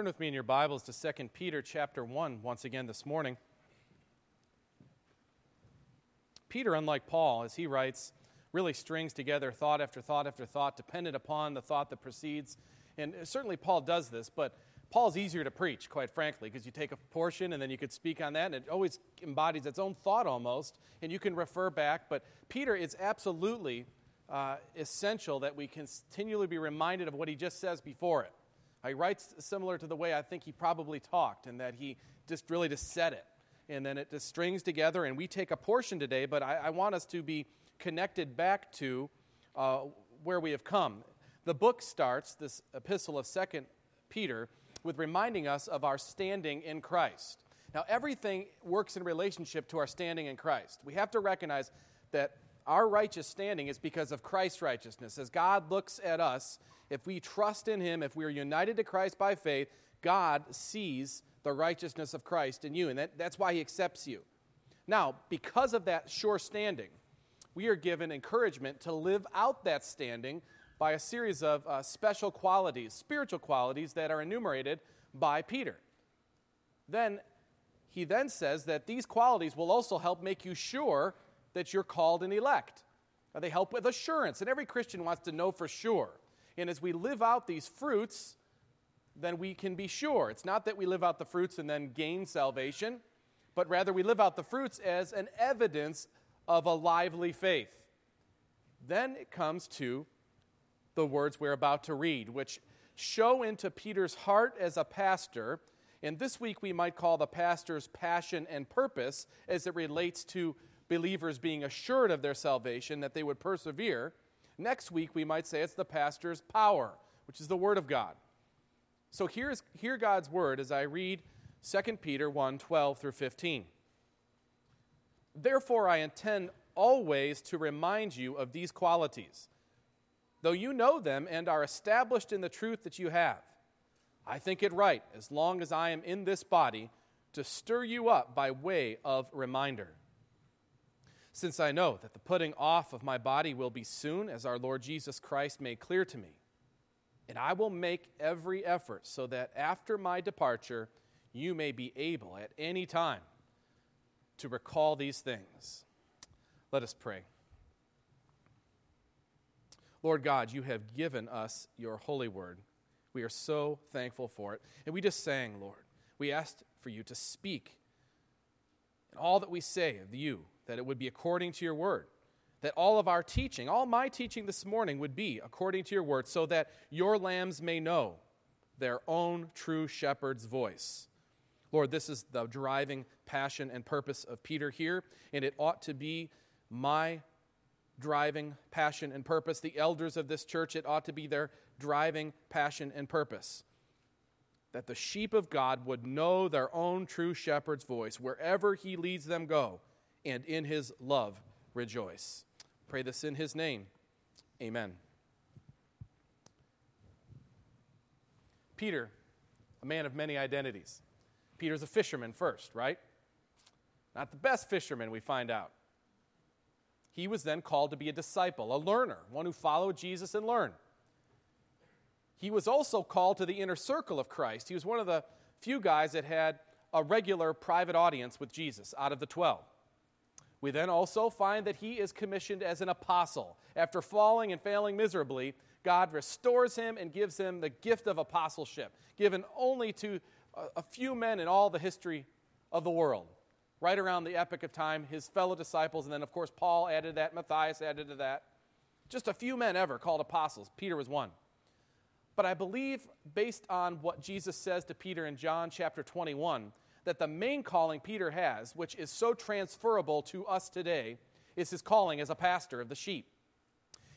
Turn with me in your Bibles to 2 Peter chapter 1 once again this morning. Peter, unlike Paul, as he writes, really strings together thought after thought after thought, dependent upon the thought that precedes. And certainly Paul does this, but Paul's easier to preach, quite frankly, because you take a portion and then you could speak on that, and it always embodies its own thought almost, and you can refer back. But Peter, it's absolutely uh, essential that we continually be reminded of what he just says before it. He writes similar to the way I think he probably talked, and that he just really just said it. And then it just strings together, and we take a portion today, but I, I want us to be connected back to uh, where we have come. The book starts, this epistle of Second Peter, with reminding us of our standing in Christ. Now, everything works in relationship to our standing in Christ. We have to recognize that our righteous standing is because of Christ's righteousness. As God looks at us, if we trust in Him, if we are united to Christ by faith, God sees the righteousness of Christ in you, and that, that's why He accepts you. Now, because of that sure standing, we are given encouragement to live out that standing by a series of uh, special qualities, spiritual qualities that are enumerated by Peter. Then he then says that these qualities will also help make you sure that you're called and elect. They help with assurance, and every Christian wants to know for sure. And as we live out these fruits, then we can be sure. It's not that we live out the fruits and then gain salvation, but rather we live out the fruits as an evidence of a lively faith. Then it comes to the words we're about to read, which show into Peter's heart as a pastor. And this week we might call the pastor's passion and purpose as it relates to believers being assured of their salvation, that they would persevere. Next week we might say it's the pastor's power, which is the Word of God. So here's, hear God's Word as I read 2 Peter 1 12 through 15. Therefore, I intend always to remind you of these qualities though you know them and are established in the truth that you have. I think it right, as long as I am in this body, to stir you up by way of reminder. Since I know that the putting off of my body will be soon, as our Lord Jesus Christ made clear to me, and I will make every effort so that after my departure, you may be able at any time to recall these things. Let us pray. Lord God, you have given us your holy word. We are so thankful for it. And we just sang, Lord, we asked for you to speak. And all that we say of you, that it would be according to your word. That all of our teaching, all my teaching this morning would be according to your word, so that your lambs may know their own true shepherd's voice. Lord, this is the driving passion and purpose of Peter here, and it ought to be my driving passion and purpose. The elders of this church, it ought to be their driving passion and purpose. That the sheep of God would know their own true shepherd's voice wherever he leads them go, and in his love rejoice. Pray this in his name. Amen. Peter, a man of many identities. Peter's a fisherman first, right? Not the best fisherman, we find out. He was then called to be a disciple, a learner, one who followed Jesus and learned. He was also called to the inner circle of Christ. He was one of the few guys that had a regular private audience with Jesus out of the 12. We then also find that he is commissioned as an apostle. After falling and failing miserably, God restores him and gives him the gift of apostleship, given only to a few men in all the history of the world right around the epic of time, his fellow disciples, and then, of course, Paul added that, Matthias added to that. Just a few men ever called apostles. Peter was one. But I believe, based on what Jesus says to Peter in John chapter 21, that the main calling Peter has, which is so transferable to us today, is his calling as a pastor of the sheep.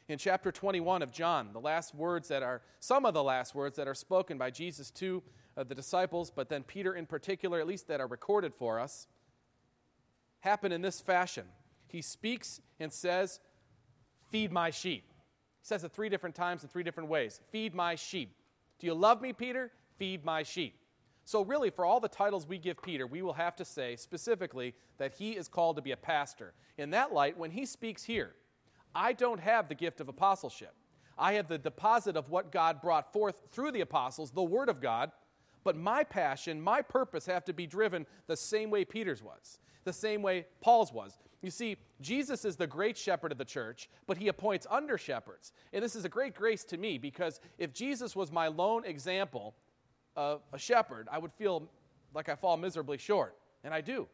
In chapter 21 of John, the last words that are, some of the last words that are spoken by Jesus to uh, the disciples, but then Peter in particular, at least that are recorded for us, happen in this fashion. He speaks and says, Feed my sheep. He says it three different times in three different ways. Feed my sheep. Do you love me, Peter? Feed my sheep. So, really, for all the titles we give Peter, we will have to say specifically that he is called to be a pastor. In that light, when he speaks here, I don't have the gift of apostleship. I have the deposit of what God brought forth through the apostles, the Word of God, But my passion, my purpose have to be driven the same way Peter's was, the same way Paul's was. You see, Jesus is the great shepherd of the church, but he appoints under shepherds. And this is a great grace to me because if Jesus was my lone example of a shepherd, I would feel like I fall miserably short, and I do.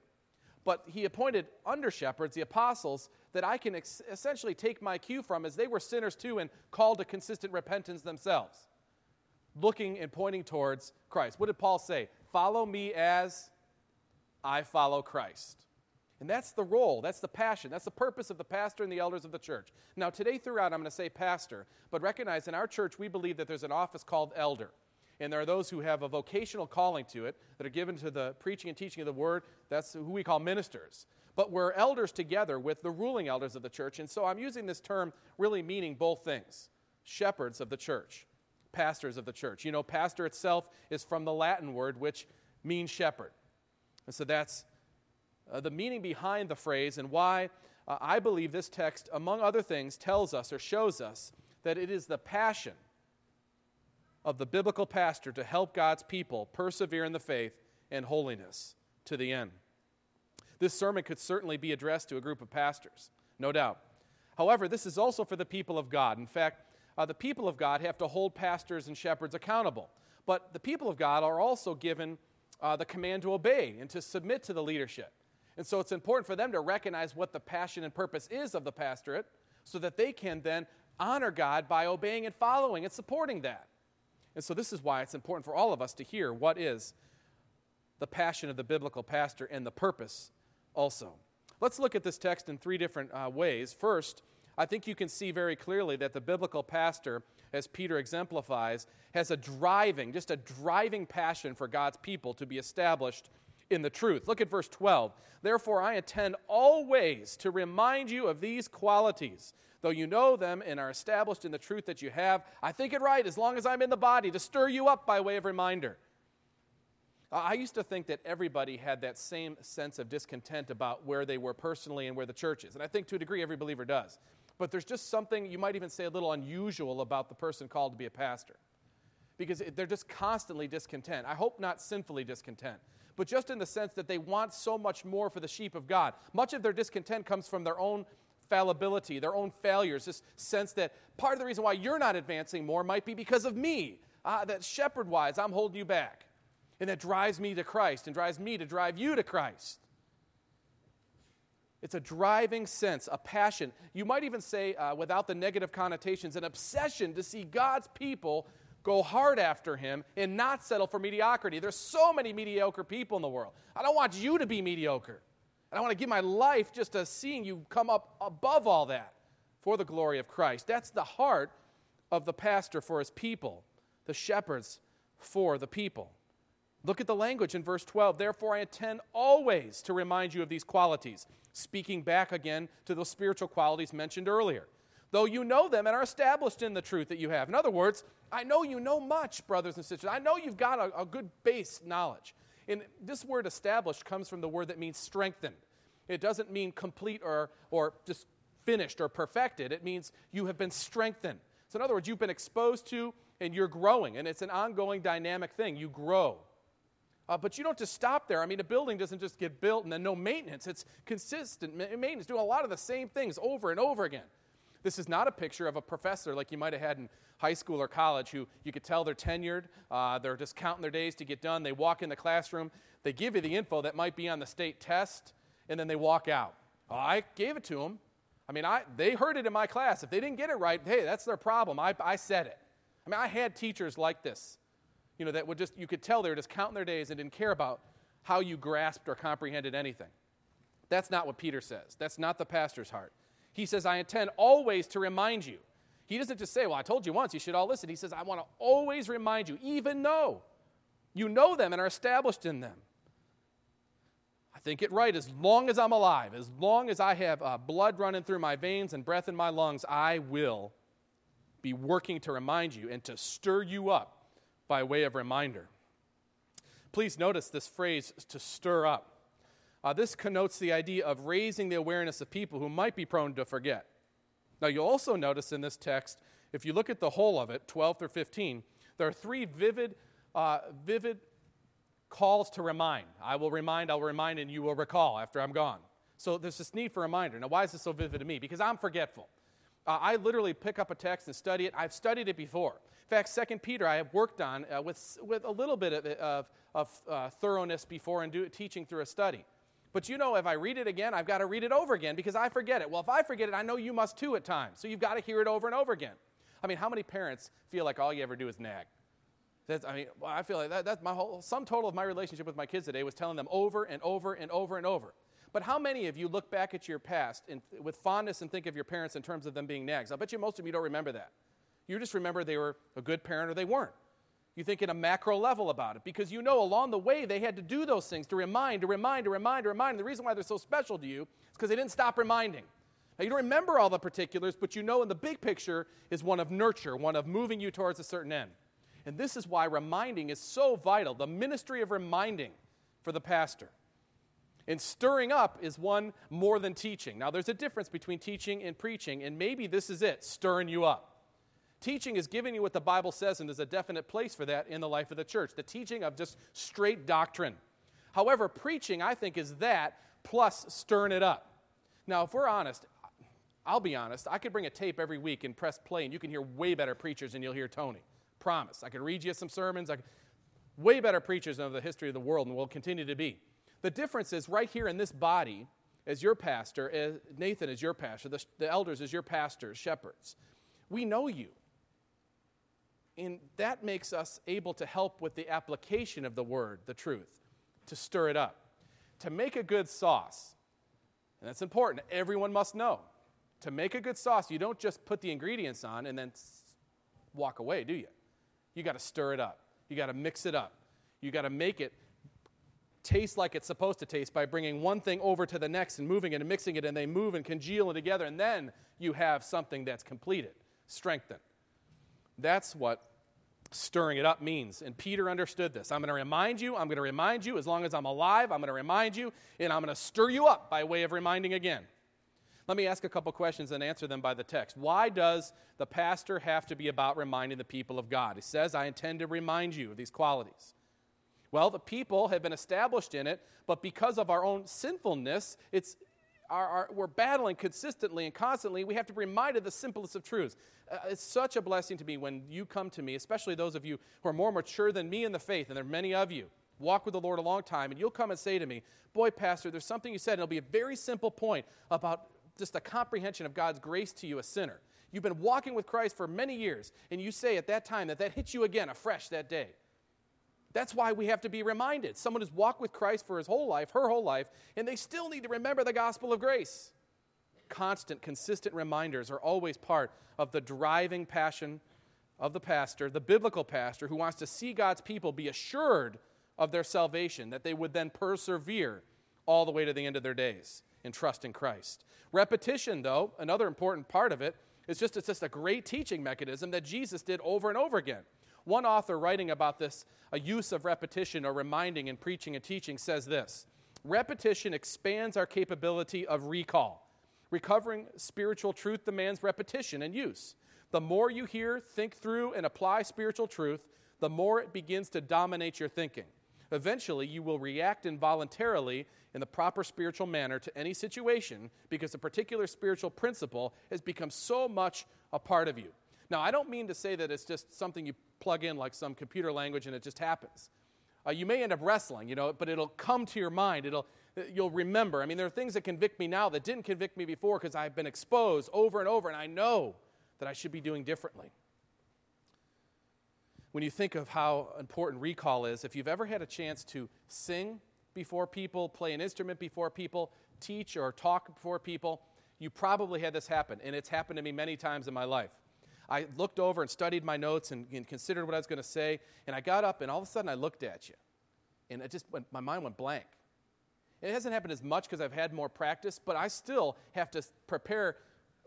But he appointed under shepherds, the apostles, that I can ex- essentially take my cue from as they were sinners too and called to consistent repentance themselves, looking and pointing towards Christ. What did Paul say? Follow me as I follow Christ. And that's the role, that's the passion, that's the purpose of the pastor and the elders of the church. Now, today throughout, I'm going to say pastor, but recognize in our church we believe that there's an office called elder and there are those who have a vocational calling to it that are given to the preaching and teaching of the word. That's who we call ministers. But we're elders together with the ruling elders of the church, and so I'm using this term really meaning both things shepherds of the church, pastors of the church. You know, pastor itself is from the Latin word which means shepherd. And so that's uh, the meaning behind the phrase and why uh, I believe this text, among other things, tells us or shows us that it is the passion of the biblical pastor to help God's people persevere in the faith and holiness to the end. This sermon could certainly be addressed to a group of pastors, no doubt. However, this is also for the people of God. In fact, uh, the people of God have to hold pastors and shepherds accountable. But the people of God are also given uh, the command to obey and to submit to the leadership. And so it's important for them to recognize what the passion and purpose is of the pastorate so that they can then honor God by obeying and following and supporting that. And so, this is why it's important for all of us to hear what is the passion of the biblical pastor and the purpose also. Let's look at this text in three different uh, ways. First, I think you can see very clearly that the biblical pastor, as Peter exemplifies, has a driving, just a driving passion for God's people to be established in the truth. Look at verse 12. Therefore, I intend always to remind you of these qualities though you know them and are established in the truth that you have, I think it right, as long as I'm in the body, to stir you up by way of reminder. I used to think that everybody had that same sense of discontent about where they were personally and where the church is. And I think to a degree every believer does. But there's just something, you might even say, a little unusual about the person called to be a pastor. Because they're just constantly discontent. I hope not sinfully discontent, but just in the sense that they want so much more for the sheep of God. Much of their discontent comes from their own fallibility, their own failures, this sense that part of the reason why you're not advancing more might be because of me. Uh, that shepherd wise, I'm holding you back. And that drives me to Christ and drives me to drive you to Christ. It's a driving sense, a passion. You might even say, uh, without the negative connotations, an obsession to see God's people go hard after Him and not settle for mediocrity. There's so many mediocre people in the world. I don't want you to be mediocre. And I want to give my life just to seeing you come up above all that for the glory of Christ. That's the heart of the pastor for his people, the shepherds for the people. Look at the language in verse 12. Therefore, I intend always to remind you of these qualities, speaking back again to those spiritual qualities mentioned earlier. Though you know them and are established in the truth that you have. In other words, I know you know much, brothers and sisters. I know you've got a, a good base knowledge. And this word established comes from the word that means strengthened. It doesn't mean complete or, or just finished or perfected. It means you have been strengthened. So, in other words, you've been exposed to and you're growing, and it's an ongoing dynamic thing. You grow. Uh, but you don't just stop there. I mean, a building doesn't just get built and then no maintenance. It's consistent maintenance, doing a lot of the same things over and over again. This is not a picture of a professor like you might have had in high school or college who you could tell they're tenured. Uh, they're just counting their days to get done. They walk in the classroom, they give you the info that might be on the state test, and then they walk out. Oh, I gave it to them. I mean, I, they heard it in my class. If they didn't get it right, hey, that's their problem. I, I said it. I mean, I had teachers like this, you know, that would just, you could tell they were just counting their days and didn't care about how you grasped or comprehended anything. That's not what Peter says. That's not the pastor's heart. He says, I intend always to remind you. He doesn't just say, Well, I told you once, you should all listen. He says, I want to always remind you, even though you know them and are established in them. I think it right as long as I'm alive, as long as I have uh, blood running through my veins and breath in my lungs, I will be working to remind you and to stir you up by way of reminder. Please notice this phrase to stir up. Uh, this connotes the idea of raising the awareness of people who might be prone to forget. Now, you'll also notice in this text, if you look at the whole of it, 12 through 15, there are three vivid, uh, vivid calls to remind. I will remind, I'll remind, and you will recall after I'm gone. So there's this need for reminder. Now, why is this so vivid to me? Because I'm forgetful. Uh, I literally pick up a text and study it. I've studied it before. In fact, Second Peter I have worked on uh, with, with a little bit of, of, of uh, thoroughness before and do, teaching through a study. But you know, if I read it again, I've got to read it over again because I forget it. Well, if I forget it, I know you must too at times. So you've got to hear it over and over again. I mean, how many parents feel like all you ever do is nag? That's, I mean, well, I feel like that, that's my whole sum total of my relationship with my kids today was telling them over and over and over and over. But how many of you look back at your past and, with fondness and think of your parents in terms of them being nags? I bet you most of you don't remember that. You just remember they were a good parent or they weren't. You think in a macro level about it because you know along the way they had to do those things to remind, to remind, to remind, to remind. And the reason why they're so special to you is because they didn't stop reminding. Now, you don't remember all the particulars, but you know in the big picture is one of nurture, one of moving you towards a certain end. And this is why reminding is so vital the ministry of reminding for the pastor. And stirring up is one more than teaching. Now, there's a difference between teaching and preaching, and maybe this is it stirring you up. Teaching is giving you what the Bible says, and there's a definite place for that in the life of the church the teaching of just straight doctrine. However, preaching, I think, is that plus stirring it up. Now, if we're honest, I'll be honest, I could bring a tape every week and press play, and you can hear way better preachers than you'll hear Tony. Promise. I could read you some sermons. I could, way better preachers of the history of the world and will continue to be. The difference is right here in this body, as your pastor, as Nathan is your pastor, the, the elders as your pastors, shepherds. We know you. And that makes us able to help with the application of the word, the truth, to stir it up. To make a good sauce, and that's important, everyone must know. To make a good sauce, you don't just put the ingredients on and then walk away, do you? You got to stir it up. You got to mix it up. You got to make it taste like it's supposed to taste by bringing one thing over to the next and moving it and mixing it, and they move and congeal together, and then you have something that's completed, strengthened. That's what stirring it up means. And Peter understood this. I'm going to remind you, I'm going to remind you, as long as I'm alive, I'm going to remind you, and I'm going to stir you up by way of reminding again. Let me ask a couple questions and answer them by the text. Why does the pastor have to be about reminding the people of God? He says, I intend to remind you of these qualities. Well, the people have been established in it, but because of our own sinfulness, it's, we're battling consistently and constantly. We have to be reminded the simplest of truths. Uh, it's such a blessing to me when you come to me, especially those of you who are more mature than me in the faith, and there are many of you. Walk with the Lord a long time, and you'll come and say to me, Boy, Pastor, there's something you said, and it'll be a very simple point about just a comprehension of God's grace to you, a sinner. You've been walking with Christ for many years, and you say at that time that that hits you again afresh that day. That's why we have to be reminded. Someone has walked with Christ for his whole life, her whole life, and they still need to remember the gospel of grace. Constant, consistent reminders are always part of the driving passion of the pastor, the biblical pastor, who wants to see God's people be assured of their salvation, that they would then persevere all the way to the end of their days and trust in Christ. Repetition, though, another important part of it, is just it's just a great teaching mechanism that Jesus did over and over again. One author writing about this, a use of repetition or reminding in preaching and teaching, says this Repetition expands our capability of recall. Recovering spiritual truth demands repetition and use. The more you hear, think through, and apply spiritual truth, the more it begins to dominate your thinking. Eventually, you will react involuntarily in the proper spiritual manner to any situation because a particular spiritual principle has become so much a part of you. Now, I don't mean to say that it's just something you plug in like some computer language and it just happens. Uh, you may end up wrestling, you know, but it'll come to your mind. It'll, you'll remember. I mean, there are things that convict me now that didn't convict me before because I've been exposed over and over, and I know that I should be doing differently when you think of how important recall is, if you've ever had a chance to sing before people, play an instrument before people, teach or talk before people, you probably had this happen. And it's happened to me many times in my life. I looked over and studied my notes and, and considered what I was going to say, and I got up and all of a sudden I looked at you. And it just went, my mind went blank. It hasn't happened as much because I've had more practice, but I still have to prepare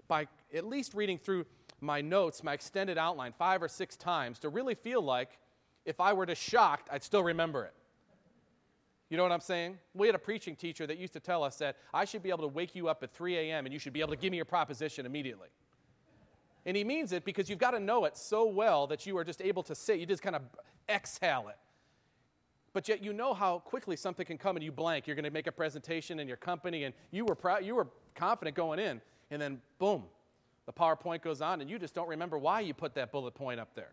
by at least reading through my notes, my extended outline, five or six times to really feel like if I were to shocked, I'd still remember it. You know what I'm saying? We had a preaching teacher that used to tell us that I should be able to wake you up at 3 a.m. and you should be able to give me your proposition immediately. And he means it because you've got to know it so well that you are just able to say, you just kind of exhale it. But yet you know how quickly something can come and you blank. You're going to make a presentation in your company and you were, proud, you were confident going in, and then boom, the PowerPoint goes on and you just don't remember why you put that bullet point up there.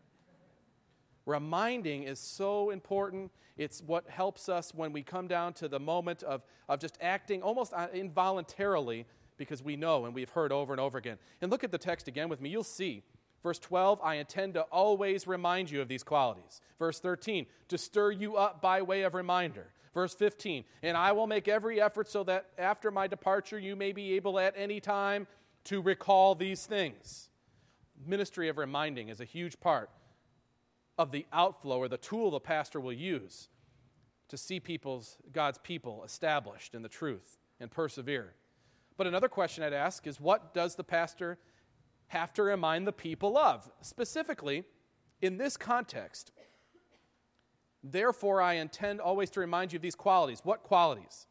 Reminding is so important. It's what helps us when we come down to the moment of, of just acting almost uh, involuntarily because we know and we've heard over and over again. And look at the text again with me. You'll see. Verse 12, I intend to always remind you of these qualities. Verse 13, to stir you up by way of reminder. Verse 15, and I will make every effort so that after my departure you may be able at any time to recall these things. Ministry of reminding is a huge part of the outflow or the tool the pastor will use to see people's God's people established in the truth and persevere. But another question I'd ask is what does the pastor have to remind the people of? Specifically, in this context, therefore I intend always to remind you of these qualities. What qualities?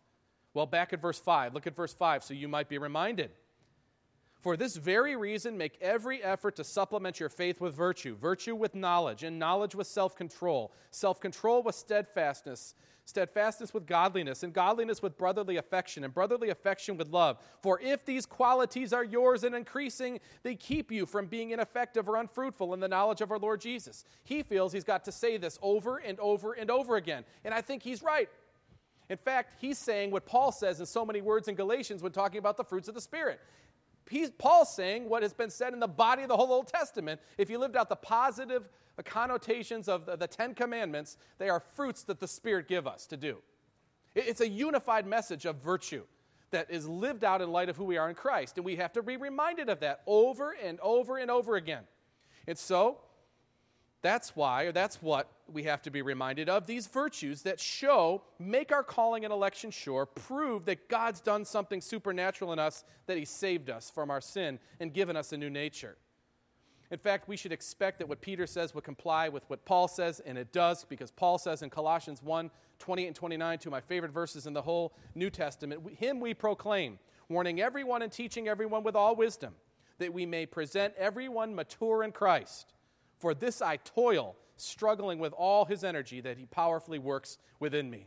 Well, back at verse 5, look at verse 5 so you might be reminded. For this very reason, make every effort to supplement your faith with virtue, virtue with knowledge, and knowledge with self control, self control with steadfastness, steadfastness with godliness, and godliness with brotherly affection, and brotherly affection with love. For if these qualities are yours and increasing, they keep you from being ineffective or unfruitful in the knowledge of our Lord Jesus. He feels he's got to say this over and over and over again. And I think he's right. In fact, he's saying what Paul says in so many words in Galatians when talking about the fruits of the Spirit he's, Paul's saying what has been said in the body of the whole Old Testament. If you lived out the positive connotations of the, the Ten Commandments, they are fruits that the Spirit give us to do. It's a unified message of virtue that is lived out in light of who we are in Christ. And we have to be reminded of that over and over and over again. And so, that's why, or that's what we have to be reminded of these virtues that show, make our calling and election sure, prove that God's done something supernatural in us, that He saved us from our sin and given us a new nature. In fact, we should expect that what Peter says would comply with what Paul says, and it does, because Paul says in Colossians 1 28 and 29, two of my favorite verses in the whole New Testament, Him we proclaim, warning everyone and teaching everyone with all wisdom, that we may present everyone mature in Christ. For this I toil, struggling with all his energy that he powerfully works within me.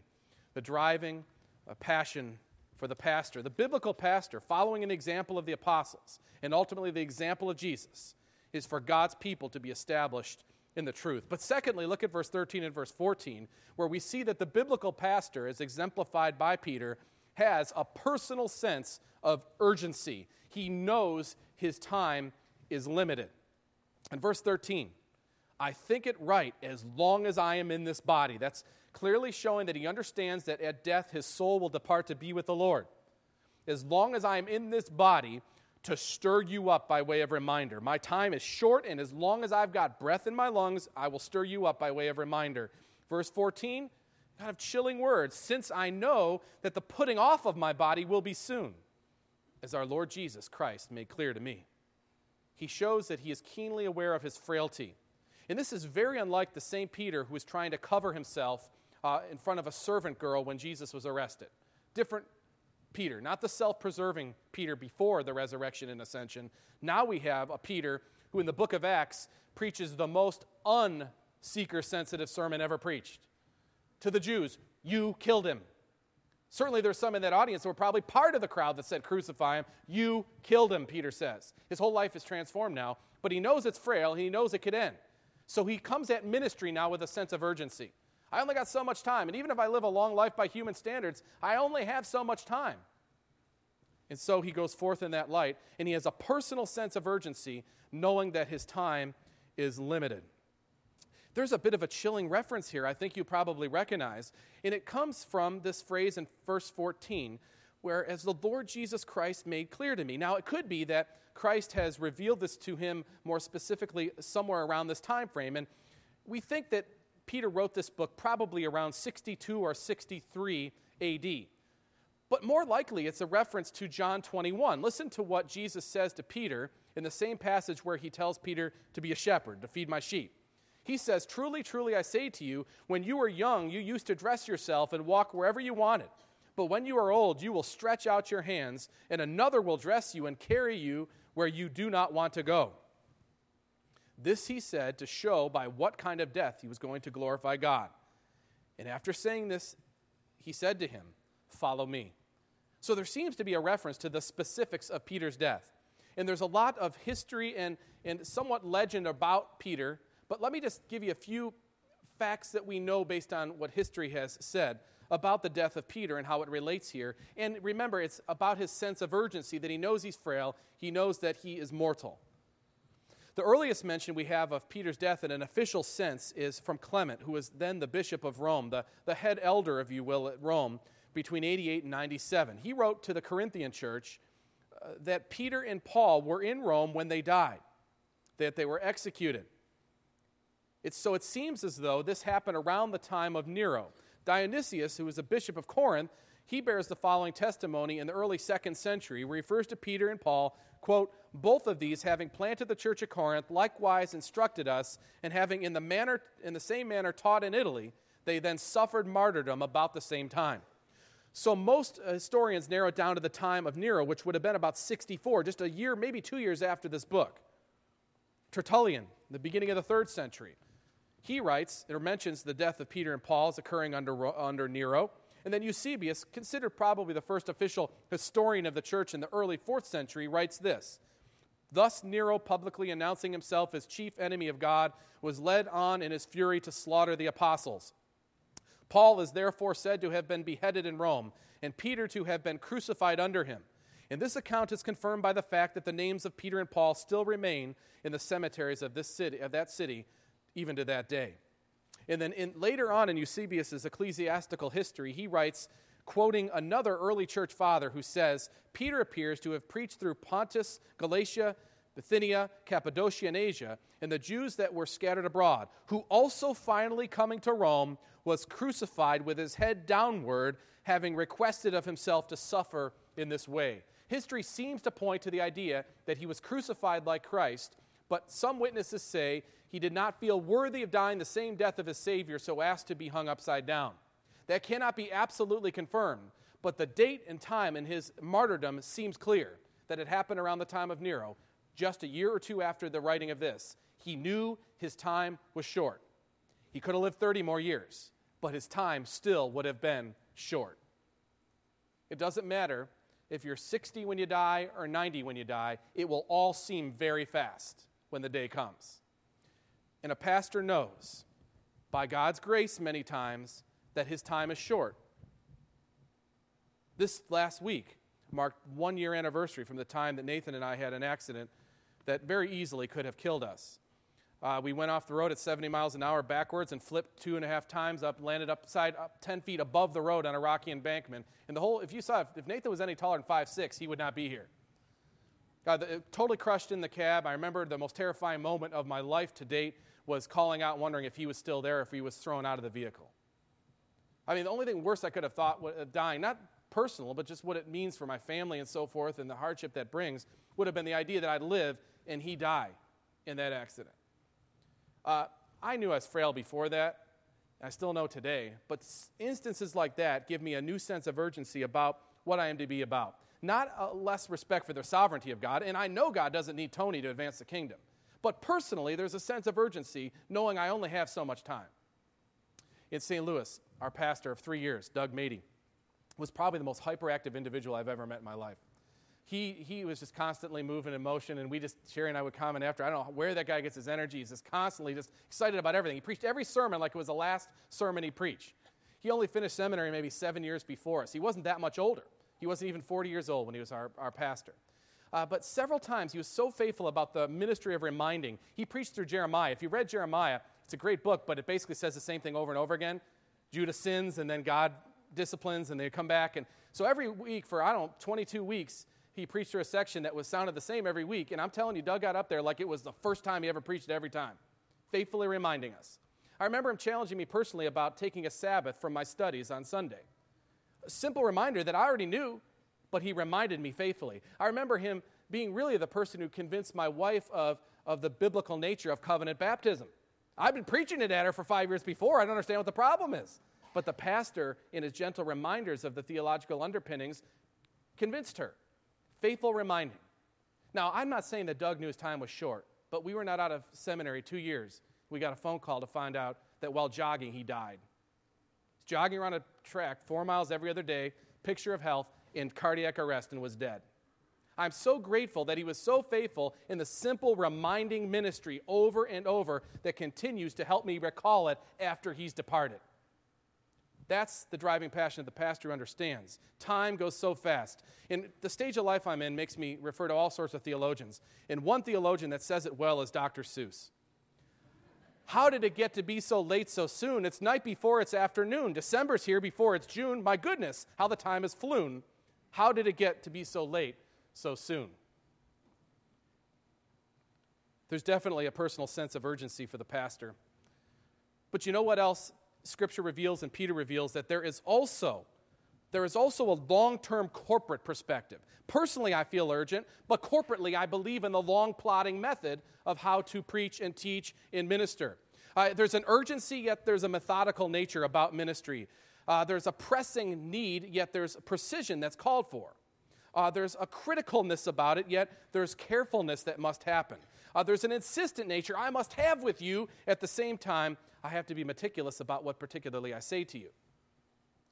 The driving a passion for the pastor, the biblical pastor, following an example of the apostles and ultimately the example of Jesus, is for God's people to be established in the truth. But secondly, look at verse 13 and verse 14, where we see that the biblical pastor, as exemplified by Peter, has a personal sense of urgency. He knows his time is limited. In verse 13, I think it right as long as I am in this body. That's clearly showing that he understands that at death his soul will depart to be with the Lord. As long as I am in this body, to stir you up by way of reminder. My time is short, and as long as I've got breath in my lungs, I will stir you up by way of reminder. Verse 14, kind of chilling words, since I know that the putting off of my body will be soon, as our Lord Jesus Christ made clear to me. He shows that he is keenly aware of his frailty and this is very unlike the same Peter who was trying to cover himself uh, in front of a servant girl when Jesus was arrested. Different Peter, not the self preserving Peter before the resurrection and ascension. Now we have a Peter who, in the book of Acts, preaches the most unseeker sensitive sermon ever preached. To the Jews, you killed him. Certainly, there's some in that audience that were probably part of the crowd that said, Crucify him. You killed him, Peter says. His whole life is transformed now, but he knows it's frail, he knows it could end. So he comes at ministry now with a sense of urgency. I only got so much time. And even if I live a long life by human standards, I only have so much time. And so he goes forth in that light, and he has a personal sense of urgency, knowing that his time is limited. There's a bit of a chilling reference here, I think you probably recognize, and it comes from this phrase in verse 14, where as the Lord Jesus Christ made clear to me. Now, it could be that Christ has revealed this to him more specifically somewhere around this time frame. And we think that Peter wrote this book probably around 62 or 63 AD. But more likely, it's a reference to John 21. Listen to what Jesus says to Peter in the same passage where he tells Peter to be a shepherd, to feed my sheep. He says, Truly, truly, I say to you, when you were young, you used to dress yourself and walk wherever you wanted. But when you are old, you will stretch out your hands, and another will dress you and carry you where you do not want to go. This he said to show by what kind of death he was going to glorify God. And after saying this, he said to him, Follow me. So there seems to be a reference to the specifics of Peter's death. And there's a lot of history and, and somewhat legend about Peter, but let me just give you a few facts that we know based on what history has said about the death of Peter and how it relates here. And remember, it's about his sense of urgency that he knows he's frail, he knows that he is mortal. The earliest mention we have of Peter's death in an official sense is from Clement, who was then the bishop of Rome, the, the head elder, if you will, at Rome between 88 and 97. He wrote to the Corinthian church uh, that Peter and Paul were in Rome when they died, that they were executed. It's, so it seems as though this happened around the time of Nero. Dionysius, who was a bishop of Corinth, he bears the following testimony in the early second century. He refers to Peter and Paul, quote, both of these having planted the church at Corinth, likewise instructed us, and having in the manner in the same manner taught in Italy, they then suffered martyrdom about the same time. So most uh, historians narrow it down to the time of Nero, which would have been about 64, just a year, maybe two years after this book. Tertullian, the beginning of the third century. He writes or mentions the death of Peter and Paul as occurring under, under Nero. And then Eusebius, considered probably the first official historian of the church in the early fourth century, writes this Thus, Nero, publicly announcing himself as chief enemy of God, was led on in his fury to slaughter the apostles. Paul is therefore said to have been beheaded in Rome, and Peter to have been crucified under him. And this account is confirmed by the fact that the names of Peter and Paul still remain in the cemeteries of, this city, of that city even to that day. And then in, later on in Eusebius' ecclesiastical history, he writes, quoting another early church father who says, Peter appears to have preached through Pontus, Galatia, Bithynia, Cappadocia, and Asia, and the Jews that were scattered abroad, who also finally coming to Rome was crucified with his head downward, having requested of himself to suffer in this way. History seems to point to the idea that he was crucified like Christ, but some witnesses say he did not feel worthy of dying the same death of his Savior, so asked to be hung upside down. That cannot be absolutely confirmed, but the date and time in his martyrdom seems clear that it happened around the time of Nero, just a year or two after the writing of this. He knew his time was short. He could have lived 30 more years, but his time still would have been short. It doesn't matter if you're 60 when you die or 90 when you die, it will all seem very fast when the day comes. And a pastor knows, by God's grace, many times, that his time is short. This last week marked one year anniversary from the time that Nathan and I had an accident that very easily could have killed us. Uh, we went off the road at 70 miles an hour backwards and flipped two and a half times up, landed upside up 10 feet above the road on a rocky embankment. And the whole, if you saw, if Nathan was any taller than five six, he would not be here. God, totally crushed in the cab. I remember the most terrifying moment of my life to date was calling out, wondering if he was still there, if he was thrown out of the vehicle. I mean, the only thing worse I could have thought of dying, not personal, but just what it means for my family and so forth and the hardship that brings, would have been the idea that I'd live and he die in that accident. Uh, I knew I was frail before that. I still know today. But instances like that give me a new sense of urgency about what I am to be about. Not less respect for the sovereignty of God, and I know God doesn't need Tony to advance the kingdom. But personally, there's a sense of urgency knowing I only have so much time. In St. Louis, our pastor of three years, Doug Mady, was probably the most hyperactive individual I've ever met in my life. He, he was just constantly moving in motion, and we just, Sherry and I would comment after, I don't know where that guy gets his energy. He's just constantly just excited about everything. He preached every sermon like it was the last sermon he preached. He only finished seminary maybe seven years before us. He wasn't that much older. He wasn't even 40 years old when he was our, our pastor. Uh, but several times he was so faithful about the ministry of reminding. He preached through Jeremiah. If you read Jeremiah, it's a great book, but it basically says the same thing over and over again. Judah sins, and then God disciplines, and they come back. And so every week for, I don't know, 22 weeks, he preached through a section that was sounded the same every week. And I'm telling you, Doug got up there like it was the first time he ever preached every time, faithfully reminding us. I remember him challenging me personally about taking a Sabbath from my studies on Sunday. A simple reminder that I already knew, but he reminded me faithfully. I remember him being really the person who convinced my wife of, of the biblical nature of covenant baptism. I've been preaching it at her for five years before. I don't understand what the problem is. But the pastor, in his gentle reminders of the theological underpinnings, convinced her. Faithful reminding. Now, I'm not saying that Doug knew his time was short, but we were not out of seminary two years. We got a phone call to find out that while jogging, he died. He's jogging around a track four miles every other day, picture of health, in cardiac arrest and was dead. I'm so grateful that he was so faithful in the simple reminding ministry over and over that continues to help me recall it after he's departed. That's the driving passion that the pastor understands. Time goes so fast. And the stage of life I'm in makes me refer to all sorts of theologians. And one theologian that says it well is Dr. Seuss. How did it get to be so late so soon? It's night before it's afternoon. December's here before it's June. My goodness, how the time has flown. How did it get to be so late so soon? There's definitely a personal sense of urgency for the pastor. But you know what else scripture reveals and Peter reveals that there is also there is also a long-term corporate perspective. Personally, I feel urgent, but corporately, I believe in the long plotting method of how to preach and teach and minister. Uh, there's an urgency, yet there's a methodical nature about ministry. Uh, there's a pressing need, yet there's precision that's called for. Uh, there's a criticalness about it, yet there's carefulness that must happen. Uh, there's an insistent nature I must have with you. At the same time, I have to be meticulous about what particularly I say to you.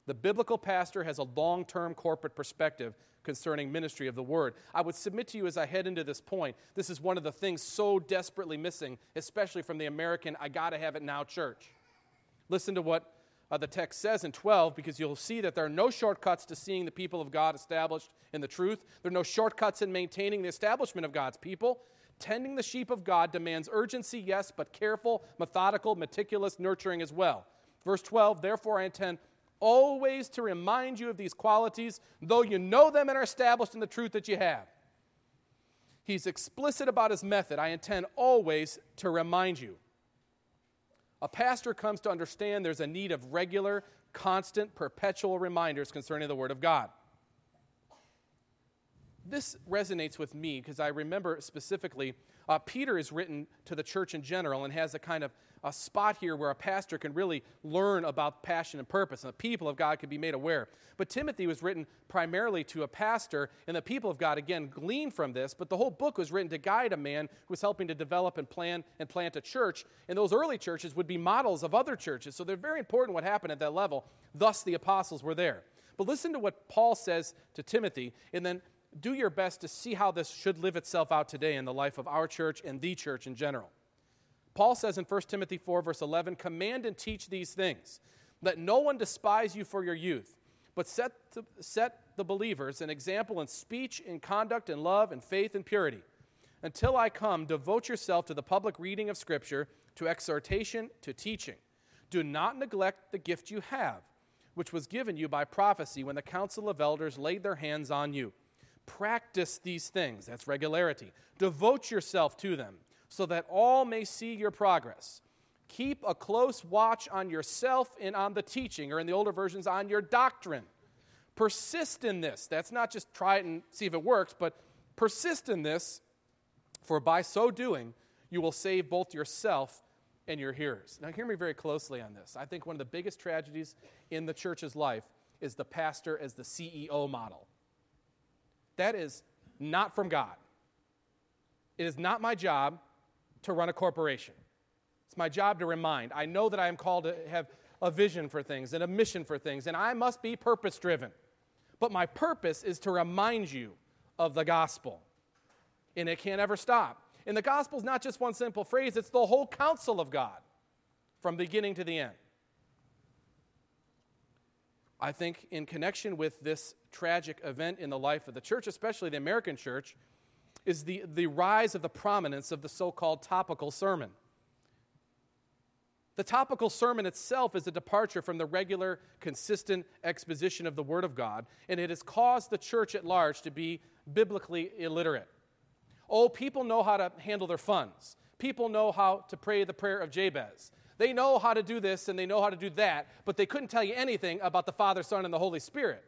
The biblical pastor has a long term corporate perspective concerning ministry of the word. I would submit to you as I head into this point, this is one of the things so desperately missing, especially from the American, I gotta have it now church. Listen to what uh, the text says in 12 because you'll see that there are no shortcuts to seeing the people of God established in the truth. There are no shortcuts in maintaining the establishment of God's people. Tending the sheep of God demands urgency, yes, but careful, methodical, meticulous nurturing as well. Verse 12, therefore I intend always to remind you of these qualities, though you know them and are established in the truth that you have. He's explicit about his method. I intend always to remind you. A pastor comes to understand there's a need of regular, constant, perpetual reminders concerning the Word of God. This resonates with me because I remember specifically uh, Peter is written to the church in general and has a kind of a spot here where a pastor can really learn about passion and purpose, and the people of God can be made aware. But Timothy was written primarily to a pastor, and the people of God, again, glean from this. But the whole book was written to guide a man who was helping to develop and plan and plant a church. And those early churches would be models of other churches. So they're very important what happened at that level. Thus, the apostles were there. But listen to what Paul says to Timothy, and then do your best to see how this should live itself out today in the life of our church and the church in general. Paul says in 1 Timothy 4, verse 11, Command and teach these things. Let no one despise you for your youth, but set the, set the believers an example in speech, in conduct, in love, in faith, and purity. Until I come, devote yourself to the public reading of Scripture, to exhortation, to teaching. Do not neglect the gift you have, which was given you by prophecy when the council of elders laid their hands on you. Practice these things, that's regularity. Devote yourself to them, so that all may see your progress. Keep a close watch on yourself and on the teaching, or in the older versions, on your doctrine. Persist in this. That's not just try it and see if it works, but persist in this, for by so doing, you will save both yourself and your hearers. Now, hear me very closely on this. I think one of the biggest tragedies in the church's life is the pastor as the CEO model. That is not from God. It is not my job to run a corporation. It's my job to remind. I know that I am called to have a vision for things and a mission for things, and I must be purpose driven. But my purpose is to remind you of the gospel, and it can't ever stop. And the gospel is not just one simple phrase, it's the whole counsel of God from beginning to the end. I think, in connection with this tragic event in the life of the church, especially the American church, is the, the rise of the prominence of the so called topical sermon. The topical sermon itself is a departure from the regular, consistent exposition of the Word of God, and it has caused the church at large to be biblically illiterate. Oh, people know how to handle their funds. People know how to pray the prayer of Jabez. They know how to do this and they know how to do that, but they couldn't tell you anything about the Father, Son, and the Holy Spirit.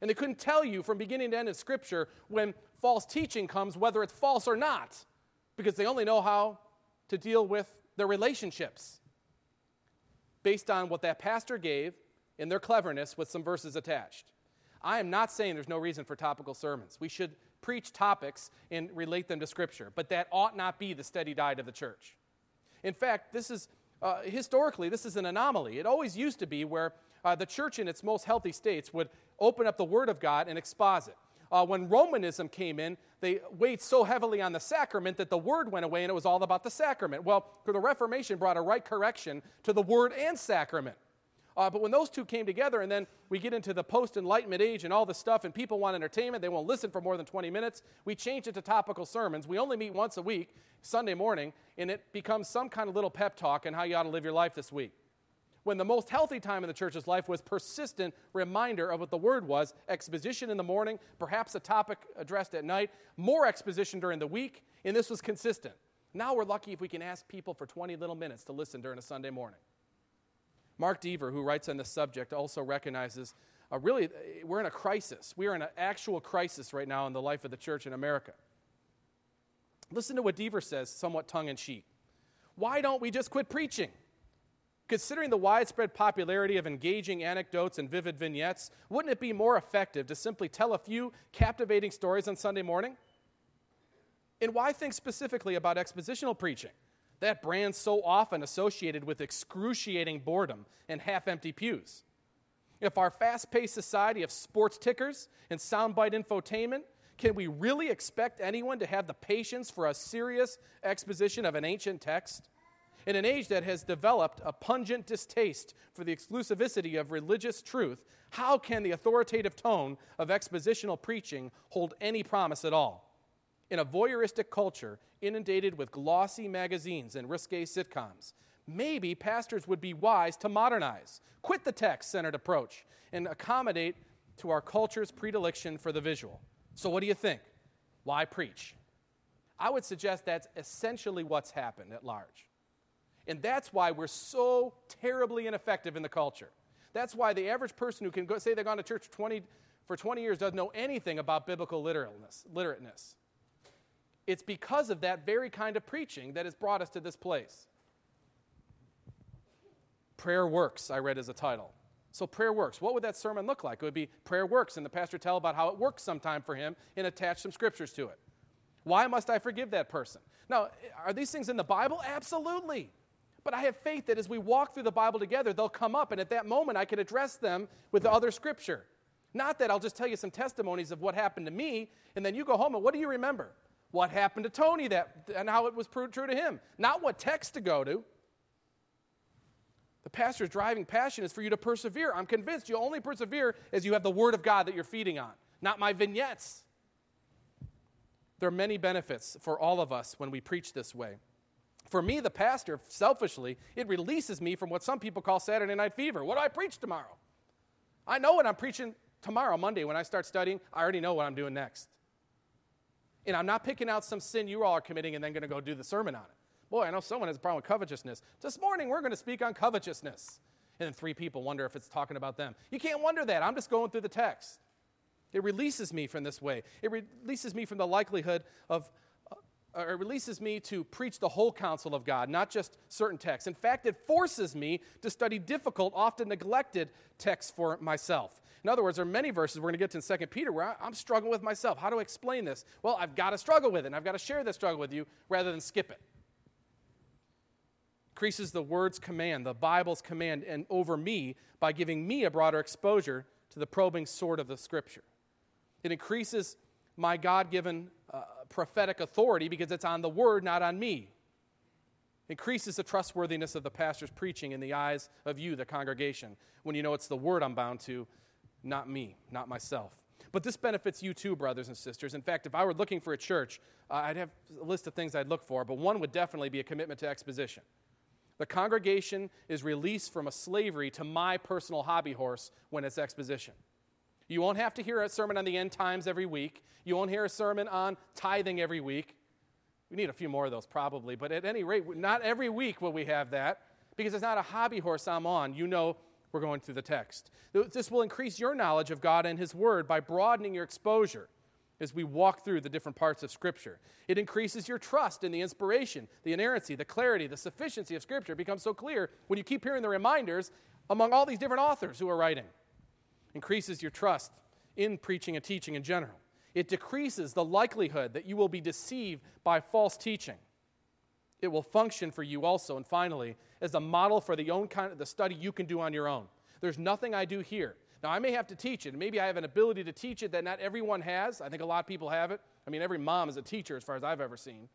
And they couldn't tell you from beginning to end of Scripture when false teaching comes, whether it's false or not, because they only know how to deal with their relationships based on what that pastor gave in their cleverness with some verses attached. I am not saying there's no reason for topical sermons. We should preach topics and relate them to Scripture, but that ought not be the steady diet of the church. In fact, this is uh, historically, this is an anomaly. It always used to be where uh, the church in its most healthy states would open up the Word of God and exposit. Uh, when Romanism came in, they weighed so heavily on the sacrament that the Word went away and it was all about the sacrament. Well, the Reformation brought a right correction to the Word and sacrament. Uh, but when those two came together, and then we get into the post Enlightenment age and all this stuff, and people want entertainment, they won't listen for more than 20 minutes, we change it to topical sermons. We only meet once a week, Sunday morning, and it becomes some kind of little pep talk on how you ought to live your life this week. When the most healthy time in the church's life was persistent reminder of what the word was, exposition in the morning, perhaps a topic addressed at night, more exposition during the week, and this was consistent. Now we're lucky if we can ask people for 20 little minutes to listen during a Sunday morning. Mark Dever, who writes on this subject, also recognizes uh, really we're in a crisis. We are in an actual crisis right now in the life of the church in America. Listen to what Dever says, somewhat tongue in cheek. Why don't we just quit preaching? Considering the widespread popularity of engaging anecdotes and vivid vignettes, wouldn't it be more effective to simply tell a few captivating stories on Sunday morning? And why think specifically about expositional preaching? That brand so often associated with excruciating boredom and half empty pews. If our fast paced society of sports tickers and soundbite infotainment, can we really expect anyone to have the patience for a serious exposition of an ancient text? In an age that has developed a pungent distaste for the exclusivity of religious truth, how can the authoritative tone of expositional preaching hold any promise at all? in a voyeuristic culture inundated with glossy magazines and risque sitcoms, maybe pastors would be wise to modernize, quit the text centered approach, and accommodate to our culture's predilection for the visual. So, what do you think? Why preach? I would suggest that's essentially what's happened at large. And that's why we're so terribly ineffective in the culture. That's why the average person who can go, say they've gone to church 20, for 20 years doesn't know anything about biblical literateness. literateness. It's because of that very kind of preaching that has brought us to this place. Prayer Works, I read as a title. So, prayer works. What would that sermon look like? It would be prayer works, and the pastor tell about how it works sometime for him and attach some scriptures to it. Why must I forgive that person? Now, are these things in the Bible? Absolutely. But I have faith that as we walk through the Bible together, they'll come up, and at that moment, I can address them with the other scripture. Not that I'll just tell you some testimonies of what happened to me, and then you go home and what do you remember? what happened to Tony that, and how it was proved true to him, not what text to go to. The pastor's driving passion is for you to persevere. I'm convinced you only persevere as you have the Word of God that you're feeding on, not my vignettes. There are many benefits for all of us when we preach this way. For me, the pastor, selfishly, it releases me from what some people call Saturday night fever. What do I preach tomorrow? I know what I'm preaching tomorrow, Monday, when I start studying. I already know what I'm doing next. And I'm not picking out some sin you all are committing and then going to go do the sermon on it. Boy, I know someone has a problem with covetousness. This morning, we're going to speak on covetousness. And then three people wonder if it's talking about them. You can't wonder that. I'm just going through the text. It releases me from this way. It releases me from the likelihood of, uh, it releases me to preach the whole counsel of God, not just certain texts. In fact, it forces me to study difficult, often neglected texts for myself. In other words, there are many verses we're going to get to in 2 Peter where I'm struggling with myself. How do I explain this? Well, I've got to struggle with it, and I've got to share this struggle with you rather than skip it. Increases the word's command, the Bible's command, and over me by giving me a broader exposure to the probing sword of the Scripture. It increases my God given uh, prophetic authority because it's on the Word, not on me. Increases the trustworthiness of the pastor's preaching in the eyes of you, the congregation, when you know it's the Word I'm bound to not me, not myself. But this benefits you too, brothers and sisters. In fact, if I were looking for a church, uh, I'd have a list of things I'd look for, but one would definitely be a commitment to exposition. The congregation is released from a slavery to my personal hobby horse when it's exposition. You won't have to hear a sermon on the end times every week. You won't hear a sermon on tithing every week. We need a few more of those probably, but at any rate, not every week will we have that because it's not a hobby horse I'm on. You know we're going through the text. This will increase your knowledge of God and His Word by broadening your exposure as we walk through the different parts of Scripture. It increases your trust in the inspiration, the inerrancy, the clarity, the sufficiency of Scripture. It becomes so clear when you keep hearing the reminders among all these different authors who are writing. Increases your trust in preaching and teaching in general. It decreases the likelihood that you will be deceived by false teaching. It will function for you also. And finally, as a model for the own kind of the study you can do on your own. There's nothing I do here. Now, I may have to teach it. and Maybe I have an ability to teach it that not everyone has. I think a lot of people have it. I mean, every mom is a teacher as far as I've ever seen.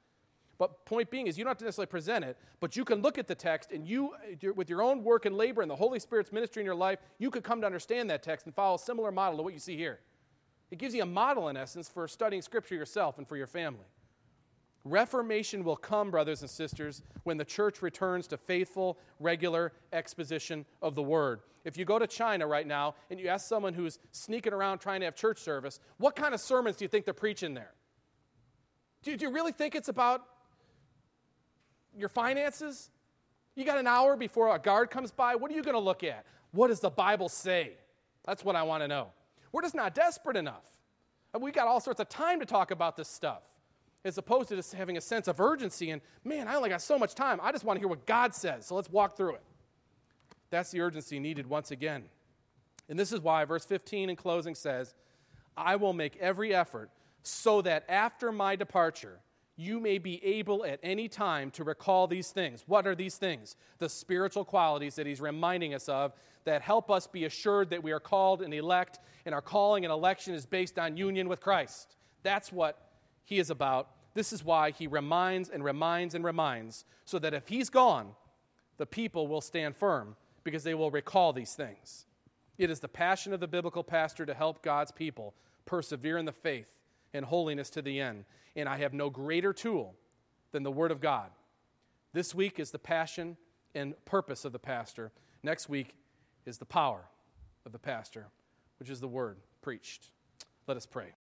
But point being is you don't have to necessarily present it, but you can look at the text and you, with your own work and labor and the Holy Spirit's ministry in your life, you could come to understand that text and follow a similar model to what you see here. It gives you a model, in essence, for studying Scripture yourself and for your family. Reformation will come, brothers and sisters, when the church returns to faithful, regular exposition of the Word. If you go to China right now and you ask someone who's sneaking around trying to have church service, what kind of sermons do you think they're preaching there? Do, do you really think it's about your finances? You got an hour before a guard comes by. What are you going to look at? What does the Bible say? That's what I want to know. We're just not desperate enough. We've got all sorts of time to talk about this stuff, as opposed to just having a sense of urgency and, man, I only got so much time. I just want to hear what God says. So let's walk through it. That's the urgency needed once again. And this is why verse 15 in closing says, I will make every effort so that after my departure, you may be able at any time to recall these things. What are these things? The spiritual qualities that he's reminding us of that help us be assured that we are called and elect, and our calling and election is based on union with Christ. That's what he is about. This is why he reminds and reminds and reminds, so that if he's gone, the people will stand firm because they will recall these things. It is the passion of the biblical pastor to help God's people persevere in the faith and holiness to the end. And I have no greater tool than the Word of God. This week is the passion and purpose of the pastor. Next week is the power of the pastor, which is the Word preached. Let us pray.